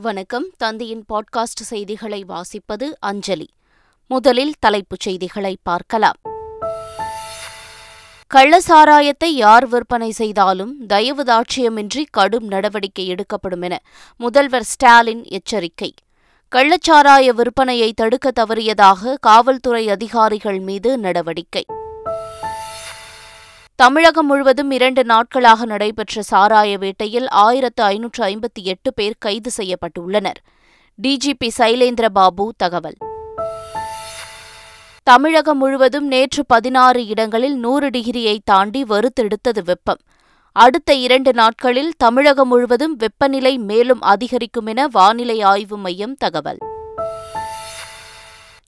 வணக்கம். தந்தையின் பாட்காஸ்ட் செய்திகளை வாசிப்பது அஞ்சலி. முதலில் தலைப்புச் செய்திகளை பார்க்கலாம். கள்ளசாராயத்தை யார் விற்பனை செய்தாலும் தயவு தாட்சியமின்றி கடும் நடவடிக்கை எடுக்கப்படும் என முதல்வர் ஸ்டாலின் எச்சரிக்கை. கள்ளச்சாராய விற்பனையை தடுக்க தவறியதாக காவல்துறை அதிகாரிகள் மீது நடவடிக்கை. தமிழகம் முழுவதும் இரண்டு நாட்களாக நடைபெற்ற சாராய வேட்டையில் ஆயிரத்து ஐநூற்று ஐம்பத்தி எட்டு பேர் கைது செய்யப்பட்டுள்ளனர். டிஜிபி சைலேந்திர பாபு தகவல். தமிழகம் முழுவதும் நேற்று பதினாறு இடங்களில் நூறு டிகிரியை தாண்டி வறுத்தெடுத்தது வெப்பம். அடுத்த இரண்டு நாட்களில் தமிழகம் முழுவதும் வெப்பநிலை மேலும் அதிகரிக்கும் என வானிலை ஆய்வு மையம் தகவல்.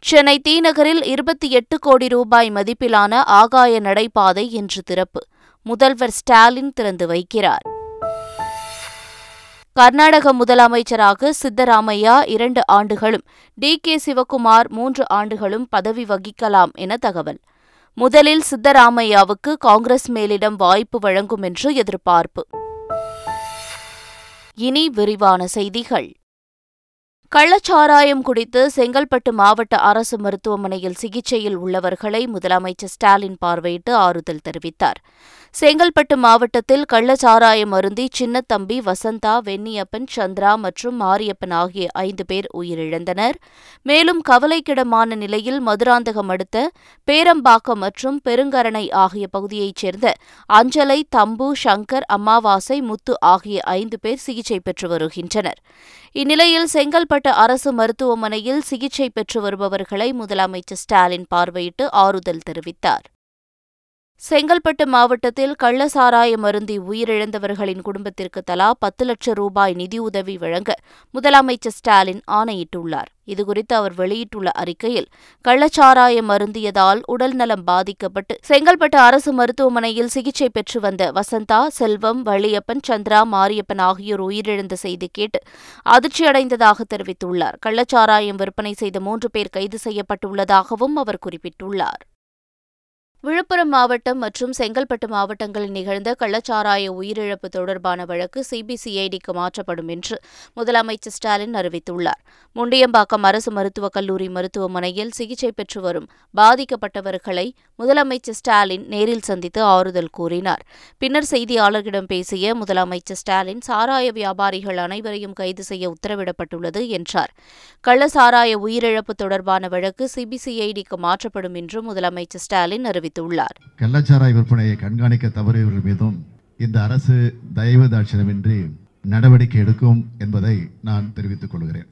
சென்னை தீநகரில் இருபத்தி எட்டு கோடி ரூபாய் மதிப்பிலான ஆகாய நடைபாதை இன்று திறப்பு. முதல்வர் ஸ்டாலின் திறந்து வைக்கிறார். கர்நாடக முதலமைச்சராக சித்தராமையா இரண்டு ஆண்டுகளும் டி கே சிவக்குமார் மூன்று ஆண்டுகளும் பதவி வகிக்கலாம் என தகவல். முதலில் சித்தராமையாவுக்கு காங்கிரஸ் மேலிடம் வாய்ப்பு வழங்கும் என்று எதிர்பார்ப்பு. இனி விரிவான செய்திகள். கள்ளச்சாராயம் குடித்து செங்கல்பட்டு மாவட்ட அரசு மருத்துவமனையில் சிகிச்சையில் உள்ளவர்களை முதலமைச்சர் ஸ்டாலின் பார்வையிட்டு ஆறுதல் தெரிவித்தார். செங்கல்பட்டு மாவட்டத்தில் கள்ளச்சாராயம் அருந்தி சின்னத்தம்பி வசந்தா வெண்ணியப்பன் சந்திரா மற்றும் மாரியப்பன் ஆகிய ஐந்து பேர் உயிரிழந்தனர். மேலும் கவலைக்கிடமான நிலையில் மதுராந்தகம் அடுத்த பேரம்பாக்கம் மற்றும் பெருங்கரணை ஆகிய பகுதியைச் சேர்ந்த அஞ்சலை தம்பு சங்கர் அமாவாசை முத்து ஆகிய ஐந்து பேர் சிகிச்சை பெற்று வருகின்றனர். இந்நிலையில் செங்கல்பட்டு அரசு மருத்துவமனையில் சிகிச்சை பெற்று வருபவர்களை முதலமைச்சர் ஸ்டாலின் பார்வையிட்டு ஆறுதல் தெரிவித்தார். செங்கல்பட்டு மாவட்டத்தில் கள்ளசாராயம் அருந்தி உயிரிழந்தவர்களின் குடும்பத்திற்கு தலா பத்து லட்சம் ரூபாய் நிதியுதவி வழங்க முதலமைச்சர் ஸ்டாலின் ஆணையிட்டுள்ளார். இதுகுறித்து அவர் வெளியிட்டுள்ள அறிக்கையில் கள்ளச்சாராயம் அருந்தியதால் உடல்நலம் பாதிக்கப்பட்டு செங்கல்பட்டு அரசு மருத்துவமனையில் சிகிச்சை பெற்று வந்த வசந்தா செல்வம் வள்ளியப்பன் சந்திரா மாரியப்பன் ஆகியோர் உயிரிழந்த செய்தி கேட்டு அதிர்ச்சியடைந்ததாக தெரிவித்துள்ளார். கள்ளச்சாராயம் விற்பனை செய்த மூன்று பேர் கைது செய்யப்பட்டுள்ளதாகவும் அவர் குறிப்பிட்டுள்ளார். விழுப்புரம் மாவட்டம் மற்றும் செங்கல்பட்டு மாவட்டங்களில் நிகழ்ந்த கள்ளச்சாராய உயிரிழப்பு தொடர்பான வழக்கு சிபிசிஐடிக்கு மாற்றப்படும் என்று முதலமைச்சர் ஸ்டாலின் அறிவித்துள்ளார். முண்டியம்பாக்கம் அரசு மருத்துவக் கல்லூரி மருத்துவமனையில் சிகிச்சை பெற்று வரும் பாதிக்கப்பட்டவர்களை முதலமைச்சர் ஸ்டாலின் நேரில் சந்தித்து ஆறுதல் கூறினார். பின்னர் செய்தியாளர்களிடம் பேசிய முதலமைச்சர் ஸ்டாலின் சாராய வியாபாரிகள் அனைவரையும் கைது செய்ய உத்தரவிடப்பட்டுள்ளது என்றார். கள்ளச்சாராய உயிரிழப்பு தொடர்பான வழக்கு சிபிசிஐடிக்கு மாற்றப்படும் என்று முதலமைச்சர் ஸ்டாலின் அறிவித்தார் தெரிவித்துள்ளார். கள்ளச்சாராய விற்பனையை கண்காணிக்க தவறியவர்கள் மீதும் இந்த அரசு தயவு தாட்சியமின்றி நடவடிக்கை எடுக்கும் என்பதை நான் தெரிவித்துக் கொள்கிறேன்.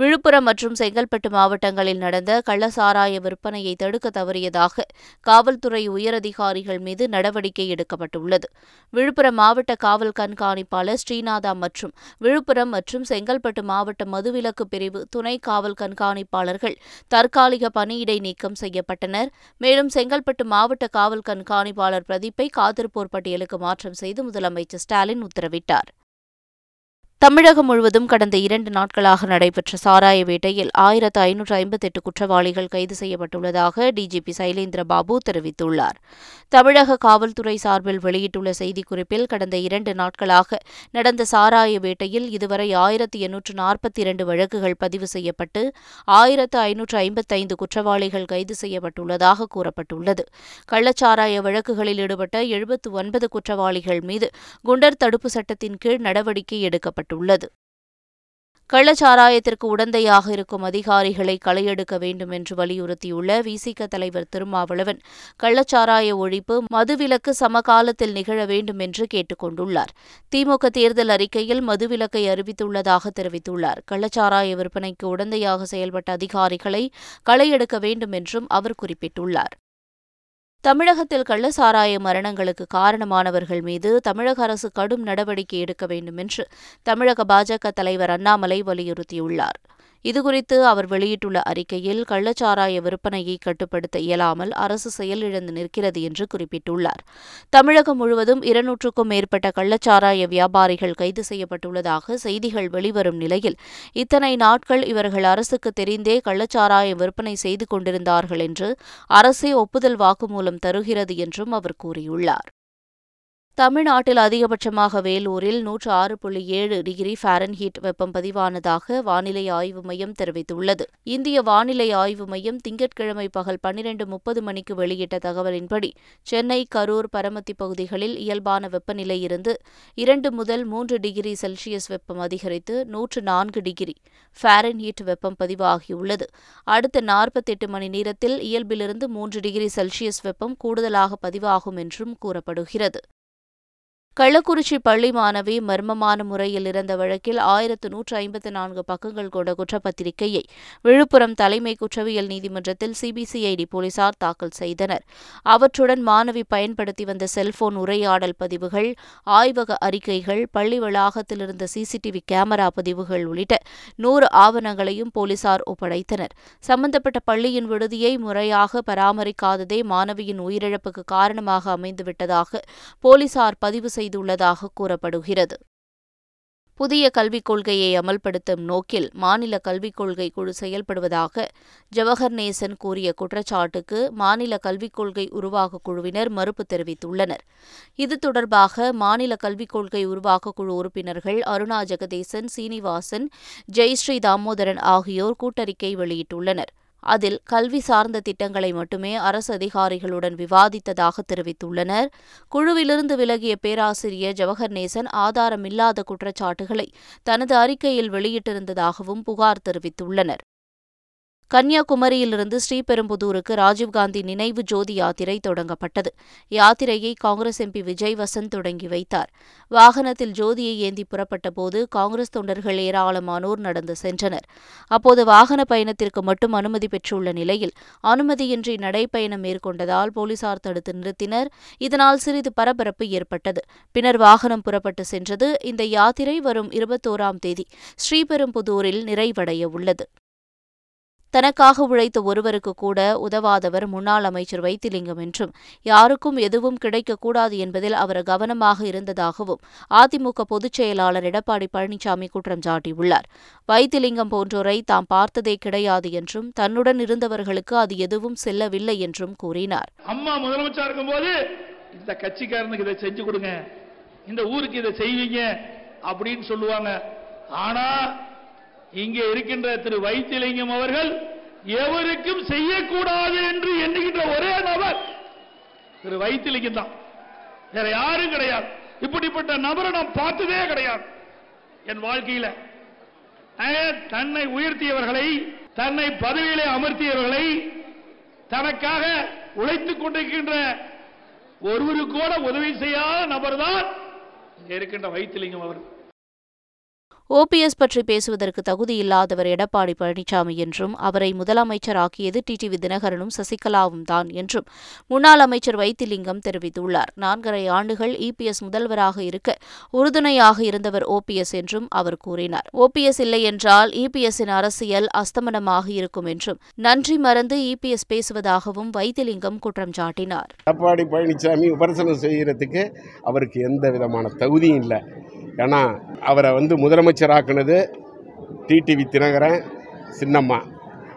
விழுப்புரம் மற்றும் செங்கல்பட்டு மாவட்டங்களில் நடந்த கள்ளசாராய விற்பனையை தடுக்க தவறியதாக காவல்துறை உயரதிகாரிகள் மீது நடவடிக்கை எடுக்கப்பட்டுள்ளது. விழுப்புரம் மாவட்ட காவல் கண்காணிப்பாளர் ஸ்ரீநாதா மற்றும் விழுப்புரம் மற்றும் செங்கல்பட்டு மாவட்ட மதுவிலக்கு பிரிவு துணை காவல் கண்காணிப்பாளர்கள் தற்காலிக பணியிடை நீக்கம் செய்யப்பட்டனர். மேலும் செங்கல்பட்டு மாவட்ட காவல் கண்காணிப்பாளர் பிரதீப்பை காத்திருப்போர் பட்டியலுக்கு மாற்றம் செய்து முதலமைச்சர் ஸ்டாலின் உத்தரவிட்டார். தமிழகம் முழுவதும் கடந்த இரண்டு நாட்களாக நடைபெற்ற சாராய வேட்டையில் ஆயிரத்து ஐநூற்று ஐம்பத்தெட்டு குற்றவாளிகள் கைது செய்யப்பட்டுள்ளதாக டிஜிபி சைலேந்திர பாபு தெரிவித்துள்ளார். தமிழக காவல்துறை சார்பில் வெளியிட்டுள்ள செய்திக்குறிப்பில் கடந்த இரண்டு நாட்களாக நடந்த சாராய வேட்டையில் இதுவரை ஆயிரத்து எண்ணூற்று நாற்பத்தி இரண்டு வழக்குகள் பதிவு செய்யப்பட்டு ஆயிரத்து ஐநூற்று ஐம்பத்தைந்து குற்றவாளிகள் கைது செய்யப்பட்டுள்ளதாக கூறப்பட்டுள்ளது. கள்ளச்சாராய வழக்குகளில் ஈடுபட்ட எழுபத்து ஒன்பது குற்றவாளிகள் மீது குண்டர் தடுப்பு சட்டத்தின் கீழ் நடவடிக்கை எடுக்கப்பட்டது தெரிவிக்கப்பட்டுள்ளது கள்ளச்சாராயத்திற்கு உடந்தையாக இருக்கும் அதிகாரிகளை களையெடுக்க வேண்டும் என்று வலியுறுத்தியுள்ள விசிக தலைவர் திருமாவளவன் கள்ளச்சாராய ஒழிப்பு மதுவிலக்கு சமகாலத்தில் நிகழ வேண்டும் என்று கேட்டுக் கொண்டுள்ளார் திமுக தேர்தல் அறிக்கையில் மதுவிலக்கை அறிவித்துள்ளதாக தெரிவித்துள்ளார். கள்ளச்சாராய விற்பனைக்கு உடந்தையாக செயல்பட்ட அதிகாரிகளை களையெடுக்க வேண்டும் என்றும் அவர் குறிப்பிட்டுள்ளார். தமிழகத்தில் கள்ளசாராய மரணங்களுக்கு காரணமானவர்கள் மீது தமிழக அரசு கடும் நடவடிக்கை எடுக்க வேண்டும் என்று தமிழக பாஜக தலைவர் அண்ணாமலை வலியுறுத்தியுள்ளார். இதுகுறித்து அவர் வெளியிட்டுள்ள அறிக்கையில் கள்ளச்சாராய விற்பனையை கட்டுப்படுத்த இயலாமல் அரசு செயலிழந்து நிற்கிறது என்று குறிப்பிட்டுள்ளார். தமிழகம் முழுவதும் இருநூற்றுக்கும் மேற்பட்ட கள்ளச்சாராய வியாபாரிகள் கைது செய்யப்பட்டுள்ளதாக செய்திகள் வெளிவரும் நிலையில் இத்தனை நாட்கள் இவர்கள் அரசுக்கு தெரிந்தே கள்ளச்சாராய விற்பனை செய்து கொண்டிருந்தார்கள் என்று அரசே ஒப்புதல் வாக்குமூலம் தருகிறது என்றும் அவர் கூறியுள்ளார். தமிழ்நாட்டில் அதிகபட்சமாக வேலூரில் நூற்று ஆறு புள்ளி ஏழு டிகிரி ஃபாரன்ஹீட் வெப்பம் பதிவானதாக வானிலை ஆய்வு மையம் தெரிவித்துள்ளது. இந்திய வானிலை ஆய்வு மையம் திங்கட்கிழமை பகல் பன்னிரண்டு முப்பது மணிக்கு வெளியிட்ட தகவலின்படி சென்னை கரூர் பரமத்தி பகுதிகளில் இயல்பான வெப்பநிலை இருந்து இரண்டு முதல் மூன்று டிகிரி செல்சியஸ் வெப்பம் அதிகரித்து நூற்று நான்கு டிகிரி ஃபாரன்ஹீட் வெப்பம் பதிவாகியுள்ளது. அடுத்த நாற்பத்தெட்டு மணி நேரத்தில் இயல்பிலிருந்து மூன்று டிகிரி செல்சியஸ் வெப்பம் கூடுதலாக பதிவாகும் என்றும் கூறப்படுகிறது. கள்ளக்குறிச்சி பள்ளி மாணவி மர்மமான முறையில் இறந்த வழக்கில் ஆயிரத்து நூற்று ஐம்பத்து நான்கு பக்கங்கள் கொண்ட குற்றப்பத்திரிகையை விழுப்புரம் தலைமை குற்றவியல் நீதிமன்றத்தில் சிபிசிஐடி போலீசார் தாக்கல் செய்தனர். அவற்றுடன் மாணவி பயன்படுத்தி வந்த செல்போன் உரையாடல் பதிவுகள் ஆய்வக அறிக்கைகள் பள்ளி வளாகத்தில் இருந்த சிசிடிவி கேமரா பதிவுகள் உள்ளிட்ட நூறு ஆவணங்களையும் போலீசார் ஒப்படைத்தனர். சம்பந்தப்பட்ட பள்ளியின் விடுதியை முறையாக பராமரிக்காததே மாணவியின் உயிரிழப்புக்கு காரணமாக அமைந்துவிட்டதாக போலீசார் பதிவு செய்துள்ளதாக கூறப்படுகிறது. புதிய கல்விக் கொள்கையை அமல்படுத்தும் நோக்கில் மாநில கல்விக் கொள்கை குழு செயல்படுவதாக ஜவஹர் நேசன் கூறிய குற்றச்சாட்டுக்கு மாநில கல்விக் கொள்கை உருவாக்க குழுவினர் மறுப்பு தெரிவித்துள்ளனர். இது தொடர்பாக மாநில கல்விக் கொள்கை உருவாக்க குழு உறுப்பினர்கள் அருணா ஜெகதேசன் சீனிவாசன் ஜெயஸ்ரீ தாமோதரன் ஆகியோர் கூட்டறிக்கை வெளியிட்டுள்ளனர். அதில் கல்வி சார்ந்த திட்டங்களை மட்டுமே அரசு அதிகாரிகளுடன் விவாதித்ததாக தெரிவித்துள்ளனர். குழுவிலிருந்து விலகிய பேராசிரியர் ஜவஹர் நேசன் ஆதாரமில்லாத குற்றச்சாட்டுகளை தனது அறிக்கையில் வெளியிட்டிருந்ததாகவும் புகார் தெரிவித்துள்ளனர். கன்னியாகுமரியிலிருந்து ஸ்ரீபெரும்புதூருக்கு ராஜீவ்காந்தி நினைவு ஜோதி யாத்திரை தொடங்கப்பட்டது. யாத்திரையை காங்கிரஸ் எம்பி விஜய் வசந்த் தொடங்கி வைத்தார். வாகனத்தில் ஜோதியை ஏந்தி புறப்பட்டபோது காங்கிரஸ் தொண்டர்கள் ஏராளமானோர் நடந்து சென்றனர். அப்போது வாகன பயணத்திற்கு மட்டும் அனுமதி பெற்றுள்ள நிலையில் அனுமதியின்றி நடைப்பயணம் மேற்கொண்டதால் போலீசார் தடுத்து நிறுத்தினர். இதனால் சிறிது பரபரப்பு ஏற்பட்டது. பின்னர் வாகனம் புறப்பட்டு சென்றது. இந்த யாத்திரை வரும் இருபத்தோராம் தேதி ஸ்ரீபெரும்புதூரில் நிறைவடைய உள்ளது. தனக்காக உழைத்த ஒருவருக்கு கூட உதவாதவர் முன்னாள் அமைச்சர் வைத்திலிங்கம் என்றும் யாருக்கும் எதுவும் கிடைக்கக்கூடாது என்பதில் அவர் கவனமாக இருந்ததாகவும் அதிமுக பொதுச் செயலாளர் எடப்பாடி பழனிசாமி குற்றம் சாட்டியுள்ளார். வைத்திலிங்கம் போன்றோரை தாம் பார்த்ததே கிடையாது என்றும் தன்னுடன் இருந்தவர்களுக்கு அது எதுவும் செல்லவில்லை என்றும் கூறினார். அம்மா முதலமைச்சா இருக்கும்போது இந்த கட்சிக்காரனுக்கு இதை செஞ்சு கொடுங்க. இந்த ஊருக்கு இதை செய்வீங்க அப்படின்னு சொல்லுவாங்க. ஆனா இங்கே இருக்கின்ற திரு வைத்திலிங்கம் அவர்கள் எவருக்கும் செய்யக்கூடாது என்று எண்ணுகின்ற ஒரே நபர் திரு வைத்திலிங்கம் தான். வேற யாரும் கிடையாது. இப்படிப்பட்ட நபரை நான் பார்த்ததே கிடையாது. என் வாழ்க்கையில். தன்னை உயர்த்தியவர்களை தன்னை பதவியிலே அமர்த்தியவர்களை தனக்காக உழைத்துக் கொண்டிருக்கின்ற ஒருவருக்கோட உதவி செய்யாத நபர் தான் இருக்கின்ற வைத்திலிங்கம் அவர் ஓபிஎஸ் பற்றி பேசுவதற்கு தகுதியில்லாதவர் எடப்பாடி பழனிசாமி என்றும் அவரை முதலமைச்சராக்கியது டிடிவி தினகரனும் சசிகலாவும் தான் என்றும் முன்னாள் அமைச்சர் வைத்திலிங்கம் தெரிவித்துள்ளார். நான்கரை ஆண்டுகள் இபிஎஸ் முதல்வராக இருக்க உறுதுணையாக இருந்தவர் ஓபிஎஸ் என்றும் அவர் கூறினார். ஓபிஎஸ் இல்லை என்றால் இபிஎஸ்ஸின் அரசியல் அஸ்தமனமாக இருக்கும் என்றும் நன்றி மறந்து இபிஎஸ் பேசுவதாகவும் வைத்திலிங்கம் குற்றம் சாட்டினார். எடப்பாடி பழனிசாமி விமர்சனம் செய்கிறதுக்கு அவருக்கு எந்த விதமான தகுதியும் இல்லை. ஏன்னா அவரை வந்து முதலமைச்சராக்குனது டிடிவி தினகரன் சின்னம்மா.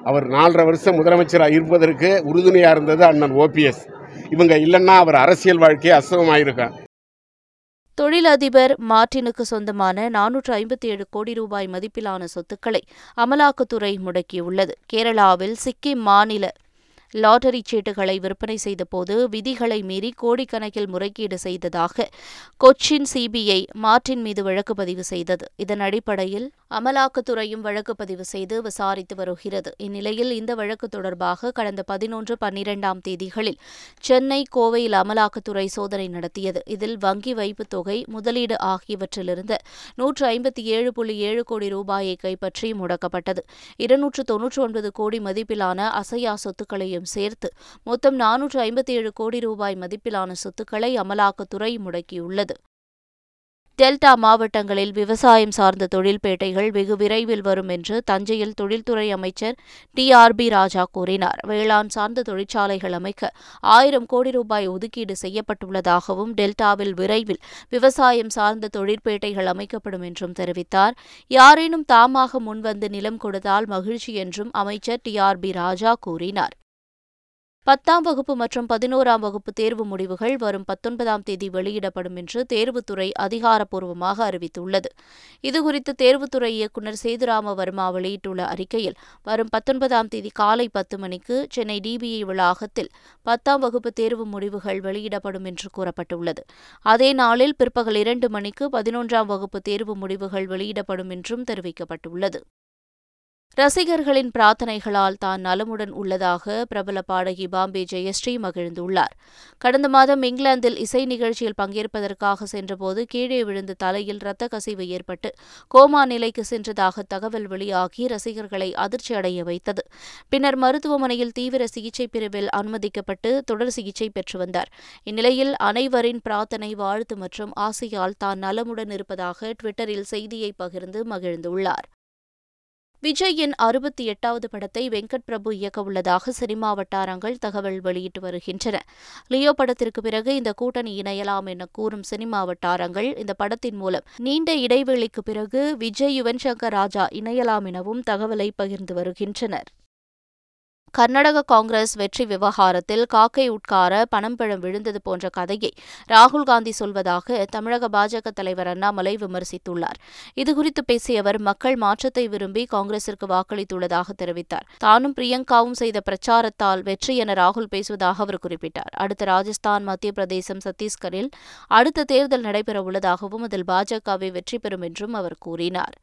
அவர் நாலரை வருஷம் முதலமைச்சராக இருப்பதற்கு உறுதுணையாக இருந்தது அண்ணன் ஓபிஎஸ் இவங்க இல்லைன்னா அவர் அரசியல் வாழ்க்கையை அசுவமாயிருக்கும் தொழிலதிபர் மார்டினுக்கு சொந்தமான நானூற்று ஐம்பத்தி ஏழு கோடி ரூபாய் மதிப்பிலான சொத்துக்களை அமலாக்கத்துறை முடக்கியுள்ளது. கேரளாவில் சிக்கிம் மாநில லாட்டரி சீட்டுகளை விற்பனை செய்தபோது விதிகளை மீறி கோடிக்கணக்கில் முறைகேடு செய்ததாக கொச்சின் சிபிஐ மார்டின் மீது வழக்கு பதிவு செய்தது. இதன் அடிப்படையில் அமலாக்கத்துறையும் வழக்கு பதிவு செய்து விசாரித்து வருகிறது. இந்நிலையில் இந்த வழக்கு தொடர்பாக கடந்த பதினொன்று பன்னிரெண்டாம் தேதிகளில் சென்னை கோவையில் அமலாக்கத்துறை சோதனை நடத்தியது. இதில் வங்கி வைப்பு தொகை முதலீடு ஆகியவற்றிலிருந்து நூற்று ஐம்பத்தி ஏழு புள்ளி ஏழு கோடி ரூபாயை கைப்பற்றி முடக்கப்பட்டது. இருநூற்று தொன்னூற்று ஒன்பது கோடி மதிப்பிலான அசையா சொத்துக்களையும் சேர்த்து மொத்தம் நானூற்று ஐம்பத்தி ஏழு கோடி ரூபாய் மதிப்பிலான சொத்துக்களை அமலாக்கத்துறை முடக்கியுள்ளது. டெல்டா மாவட்டங்களில் விவசாயம் சார்ந்த தொழில்பேட்டைகள் வெகு விரைவில் வரும் என்று தஞ்சையில் தொழில்துறை அமைச்சர் டி ஆர் பி ராஜா கூறினார். வேளாண் சார்ந்த தொழிற்சாலைகள் அமைக்க ஆயிரம் கோடி ரூபாய் ஒதுக்கீடு செய்யப்பட்டுள்ளதாகவும் டெல்டாவில் விரைவில் விவசாயம் சார்ந்த தொழிற்பேட்டைகள் அமைக்கப்படும் என்றும் தெரிவித்தார். யாரேனும் தாமாக முன்வந்து நிலம் கொடுத்தால் மகிழ்ச்சி என்றும் அமைச்சர் டி ஆர் பி ராஜா கூறினார். பத்தாம் வகுப்பு மற்றும் பதினோராம் வகுப்பு தேர்வு முடிவுகள் வரும் பத்தொன்பதாம் தேதி வெளியிடப்படும் என்று தேர்வுத்துறை அதிகாரப்பூர்வமாக அறிவித்துள்ளது. இதுகுறித்து தேர்வுத்துறை இயக்குநர் சேதுராம வர்மா வெளியிட்டுள்ள அறிக்கையில் வரும் பத்தொன்பதாம் தேதி காலை பத்து மணிக்கு சென்னை டிபிஐ வளாகத்தில் பத்தாம் வகுப்பு தேர்வு முடிவுகள் வெளியிடப்படும் என்று கூறப்பட்டுள்ளது. அதே நாளில் பிற்பகல் இரண்டு மணிக்கு பதினொன்றாம் வகுப்பு தேர்வு முடிவுகள் வெளியிடப்படும் என்றும் தெரிவிக்கப்பட்டுள்ளது. ரசிகர்களின் பிரார்த்தனைகளால் தான் நலமுடன் உள்ளதாக பிரபல பாடகி பாம்பே ஜெயஸ்ரீ மகிழ்ந்துள்ளார். கடந்த மாதம் இங்கிலாந்தில் இசை நிகழ்ச்சியில் பங்கேற்பதற்காக சென்றபோது கீழே விழுந்து தலையில் இரத்த கசிவு ஏற்பட்டு கோமா நிலைக்கு சென்றதாக தகவல் வெளியாகி ரசிகர்களை அதிர்ச்சியடைய வைத்தது. பின்னர் மருத்துவமனையில் தீவிர சிகிச்சை பிரிவில் அனுமதிக்கப்பட்டு தொடர் சிகிச்சை பெற்று வந்தார். இந்நிலையில் அனைவரின் பிரார்த்தனை வாழ்த்து மற்றும் ஆசையால் தான் நலமுடன் இருப்பதாக ட்விட்டரில் செய்தியை பகிர்ந்து மகிழ்ந்துள்ளார். விஜயின் அறுபத்தி எட்டாவது படத்தை வெங்கட் பிரபு இயக்கவுள்ளதாக சினிமா வட்டாரங்கள் தகவல் வெளியிட்டு வருகின்றன. லியோ படத்திற்கு பிறகு இந்த கூட்டணி இணையலாம் என கூறும் சினிமா வட்டாரங்கள் இந்த படத்தின் மூலம் நீண்ட இடைவெளிக்கு பிறகு விஜய் யுவன் சங்கர் ராஜா இணையலாம் எனவும் தகவலை பகிர்ந்து வருகின்றனர். கர்நாடக காங்கிரஸ் வெற்றி விவகாரத்தில் காக்கை உட்கார பணம் பழம் விழுந்தது போன்ற கதையை ராகுல் காந்தி சொல்வதாக தமிழக பாஜக தலைவர் அண்ணாமலை விமர்சித்துள்ளார். இதுகுறித்து பேசிய அவர் மக்கள் மாற்றத்தை விரும்பி காங்கிரசிற்கு வாக்களித்துள்ளதாக தெரிவித்தார். தானும் பிரியங்காவும் செய்த பிரச்சாரத்தால் வெற்றி என ராகுல் பேசுவதாக அவர் குறிப்பிட்டார். அடுத்த ராஜஸ்தான் மத்திய பிரதேசம் சத்தீஸ்கரில் அடுத்த தேர்தல் நடைபெறவுள்ளதாகவும் அதில் பாஜகவே வெற்றி பெறும் என்றும் அவர் கூறினார்.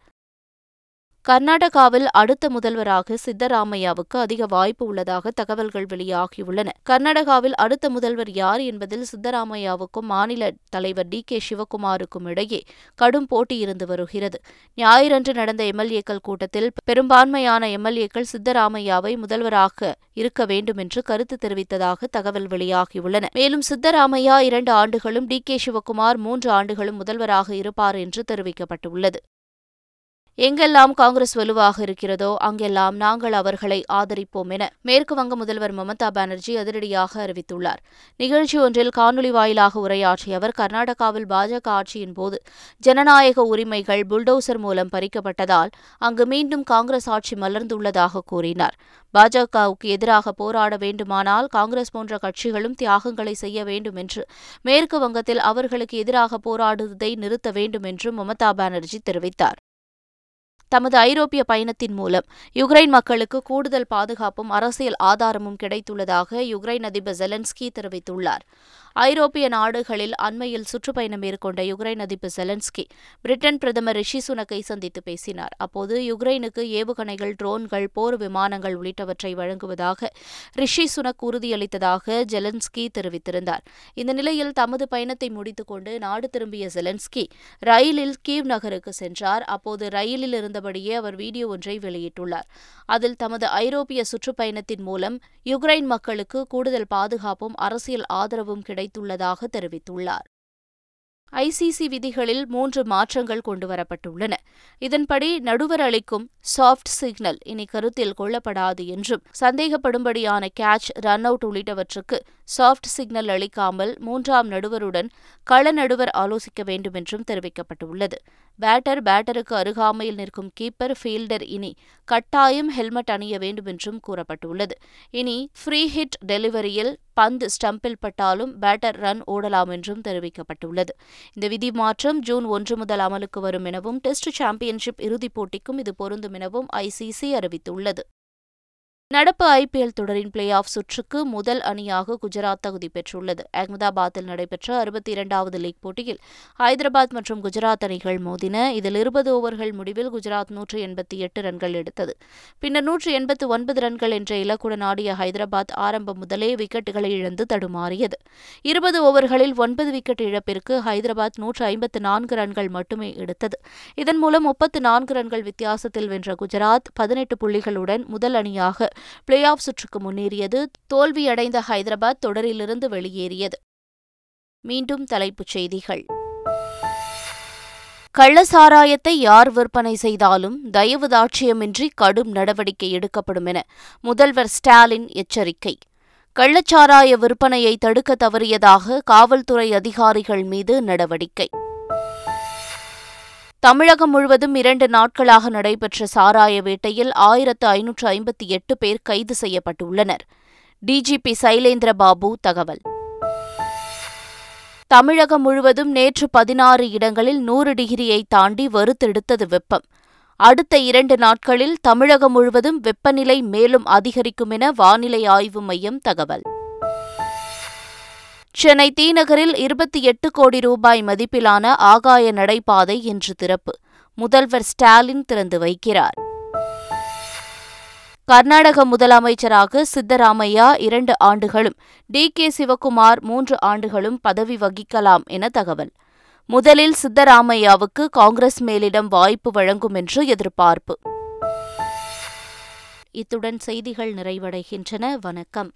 கர்நாடகாவில் அடுத்த முதல்வராக சித்தராமையாவுக்கு அதிக வாய்ப்பு உள்ளதாக தகவல்கள் வெளியாகியுள்ளன. கர்நாடகாவில் அடுத்த முதல்வர் யார் என்பதில் சித்தராமையாவுக்கும் மாநில தலைவர் டி. கே. சிவக்குமாருக்கும் இடையே கடும் போட்டி இருந்து வருகிறது. ஞாயிறன்று நடந்த எம்எல்ஏக்கள் கூட்டத்தில் பெரும்பான்மையான எம்எல்ஏக்கள் சித்தராமையாவை முதல்வராக இருக்க வேண்டும் என்று கருத்து தெரிவித்ததாக தகவல் வெளியாகியுள்ளன. மேலும் சித்தராமையா இரண்டு ஆண்டுகளும் டி. கே. சிவக்குமார் மூன்று ஆண்டுகளும் முதல்வராக இருப்பார் என்று தெரிவிக்கப்பட்டுள்ளது. எங்கெல்லாம் காங்கிரஸ் வலுவாக இருக்கிறதோ அங்கெல்லாம் நாங்கள் அவர்களை ஆதரிப்போம் என மேற்கு வங்க முதல்வர் மமதா பானர்ஜி அதிரடியாக அறிவித்துள்ளார். நிகழ்ச்சி ஒன்றில் காணொலி வாயிலாக உரையாற்றிய அவர் கர்நாடகாவில் பாஜக ஆட்சியின் போது ஜனநாயக உரிமைகள் புல்டோசர் மூலம் பறிக்கப்பட்டதால் அங்கு மீண்டும் காங்கிரஸ் ஆட்சி மலர்ந்துள்ளதாக கூறினார். பாஜகவுக்கு எதிராக போராட வேண்டுமானால் காங்கிரஸ் போன்ற கட்சிகளும் தியாகங்களை செய்ய வேண்டும் என்று மேற்கு வங்கத்தில் அவர்களுக்கு எதிராக போராடுவதை நிறுத்த வேண்டும் என்றும் மமதா பானர்ஜி தெரிவித்தார். தமது ஐரோப்பிய பயணத்தின் மூலம் யுக்ரைன் மக்களுக்கு கூடுதல் பாதுகாப்பும் அரசியல் ஆதாரமும் கிடைத்துள்ளதாக யுக்ரைன் அதிபர் ஜெலன்ஸ்கி தெரிவித்துள்ளார். ஐரோப்பிய நாடுகளில் அண்மையில் சுற்றுப்பயணம் மேற்கொண்ட யுக்ரைன் அதிபர் செலன்ஸ்கி பிரிட்டன் பிரதமர் ரிஷி சுனக்கை சந்தித்து பேசினார். அப்போது யுக்ரைனுக்கு ஏவுகணைகள் ட்ரோன்கள் போர் விமானங்கள் உள்ளிட்டவற்றை வழங்குவதாக ரிஷி சுனக் உறுதியளித்ததாக ஜெலன்ஸ்கி தெரிவித்திருந்தார். இந்த நிலையில் தமது பயணத்தை முடித்துக்கொண்டு நாடு திரும்பிய ஜெலன்ஸ்கி ரயிலில் கீவ் நகருக்கு சென்றார். அப்போது ரயிலில் இருந்தபடியே அவர் வீடியோ ஒன்றை வெளியிட்டுள்ளார். அதில் தமது ஐரோப்பிய சுற்றுப்பயணத்தின் மூலம் யுக்ரைன் மக்களுக்கு கூடுதல் பாதுகாப்பும் அரசியல் ஆதரவும் கிடைத்துள்ளதாக தெரிவித்துள்ளார். ஐசிசி விதிகளில் மூன்று மாற்றங்கள் கொண்டுவரப்பட்டுள்ளன. இதன்படி நடுவர் அளிக்கும் சாஃப்ட் சிக்னல் இனி கருத்தில் கொள்ளப்படாது என்றும் சந்தேகப்படும்படியான கேட்ச் ரன் அவுட் உள்ளிட்டவற்றுக்கு சாஃப்ட் சிக்னல் அளிக்காமல் மூன்றாம் நடுவருடன் கள நடுவர் ஆலோசிக்க வேண்டும் என்றும் தெரிவிக்கப்பட்டுள்ளது. பேட்டர் பேட்டருக்கு அருகாமையில் நிற்கும் கீப்பர் ஃபீல்டர் இனி கட்டாயம் ஹெல்மெட் அணிய வேண்டும் என்றும் கூறப்பட்டுள்ளது. இனி ஃப்ரீ ஹிட் டெலிவரியில் பந்து ஸ்டம்பில் பட்டாலும் பேட்டர் ரன் ஓடலாம் என்றும் தெரிவிக்கப்பட்டுள்ளது. இந்த விதி மாற்றம் ஜூன் ஒன்று முதல் அமலுக்கு வரும் எனவும் டெஸ்ட் சாம்பியன்ஷிப் இறுதிப் போட்டிக்கும் இது பொருந்தும் எனவும் ஐசிசி அறிவித்துள்ளது. நடப்பு ஐபிஎல் தொடரின் பிளே ஆஃப் சுற்றுக்கு முதல் அணியாக குஜராத் தகுதி பெற்றுள்ளது. அகமதாபாத்தில் நடைபெற்ற அறுபத்தி இரண்டாவது லீக் போட்டியில் ஹைதராபாத் மற்றும் குஜராத் அணிகள் மோதின இதில் இருபது ஓவர்கள் முடிவில் குஜராத் நூற்று எண்பத்தி எட்டு ரன்கள் எடுத்தது. பின்னர் நூற்று எண்பத்து ஒன்பது ரன்கள் என்ற இலக்குடன் ஆடிய ஹைதராபாத் ஆரம்பம் முதலே விக்கெட்டுகளை இழந்து தடுமாறியது. இருபது ஓவர்களில் ஒன்பது விக்கெட் இழப்பிற்கு ஹைதராபாத் நூற்று ஐம்பத்து நான்கு ரன்கள் மட்டுமே எடுத்தது. இதன் மூலம் முப்பத்து நான்கு ரன்கள் வித்தியாசத்தில் வென்ற குஜராத் பதினெட்டு புள்ளிகளுடன் முதல் அணியாக பிளே ஆஃப் சுற்றுக்கு முன்னேறியது தோல்வியடைந்த ஹைதராபாத் தொடரிலிருந்து வெளியேறியது. மீண்டும் தலைப்புச் செய்திகள். கள்ளசாராயத்தை யார் விற்பனை செய்தாலும் தயவு தாட்சியமின்றி கடும் நடவடிக்கை எடுக்கப்படும் என முதல்வர் ஸ்டாலின் எச்சரிக்கை. கள்ளச்சாராய விற்பனையை தடுக்க தவறியதாக காவல்துறை அதிகாரிகள் மீது நடவடிக்கை. தமிழகம் முழுவதும் இரண்டு நாட்களாக நடைபெற்ற சாராய வேட்டையில் ஆயிரத்து ஐநூற்று ஐம்பத்தி எட்டு பேர் கைது செய்யப்பட்டுள்ளனர். டிஜிபி சைலேந்திர பாபு தகவல். தமிழகம் முழுவதும் நேற்று பதினாறு இடங்களில் நூறு டிகிரியை தாண்டி வறுத்தெடுத்தது வெப்பம். அடுத்த இரண்டு நாட்களில் தமிழகம் முழுவதும் வெப்பநிலை மேலும் அதிகரிக்கும் என வானிலை ஆய்வு மையம் தகவல். சென்னை தீநகரில் இருபத்தி எட்டு கோடி ரூபாய் மதிப்பிலான ஆகாய நடைபாதை இன்று திறப்பு. முதல்வர் ஸ்டாலின் திறந்து வைக்கிறார். கர்நாடக முதலமைச்சராக சித்தராமையா இரண்டு ஆண்டுகளும் டி கே சிவக்குமார் மூன்று ஆண்டுகளும் பதவி வகிக்கலாம் என தகவல். முதலில் சித்தராமையாவுக்கு காங்கிரஸ் மேலிடம் வாய்ப்பு வழங்கும் என்று எதிர்பார்ப்பு. இத்துடன் செய்திகள் நிறைவடைகின்றன. வணக்கம்.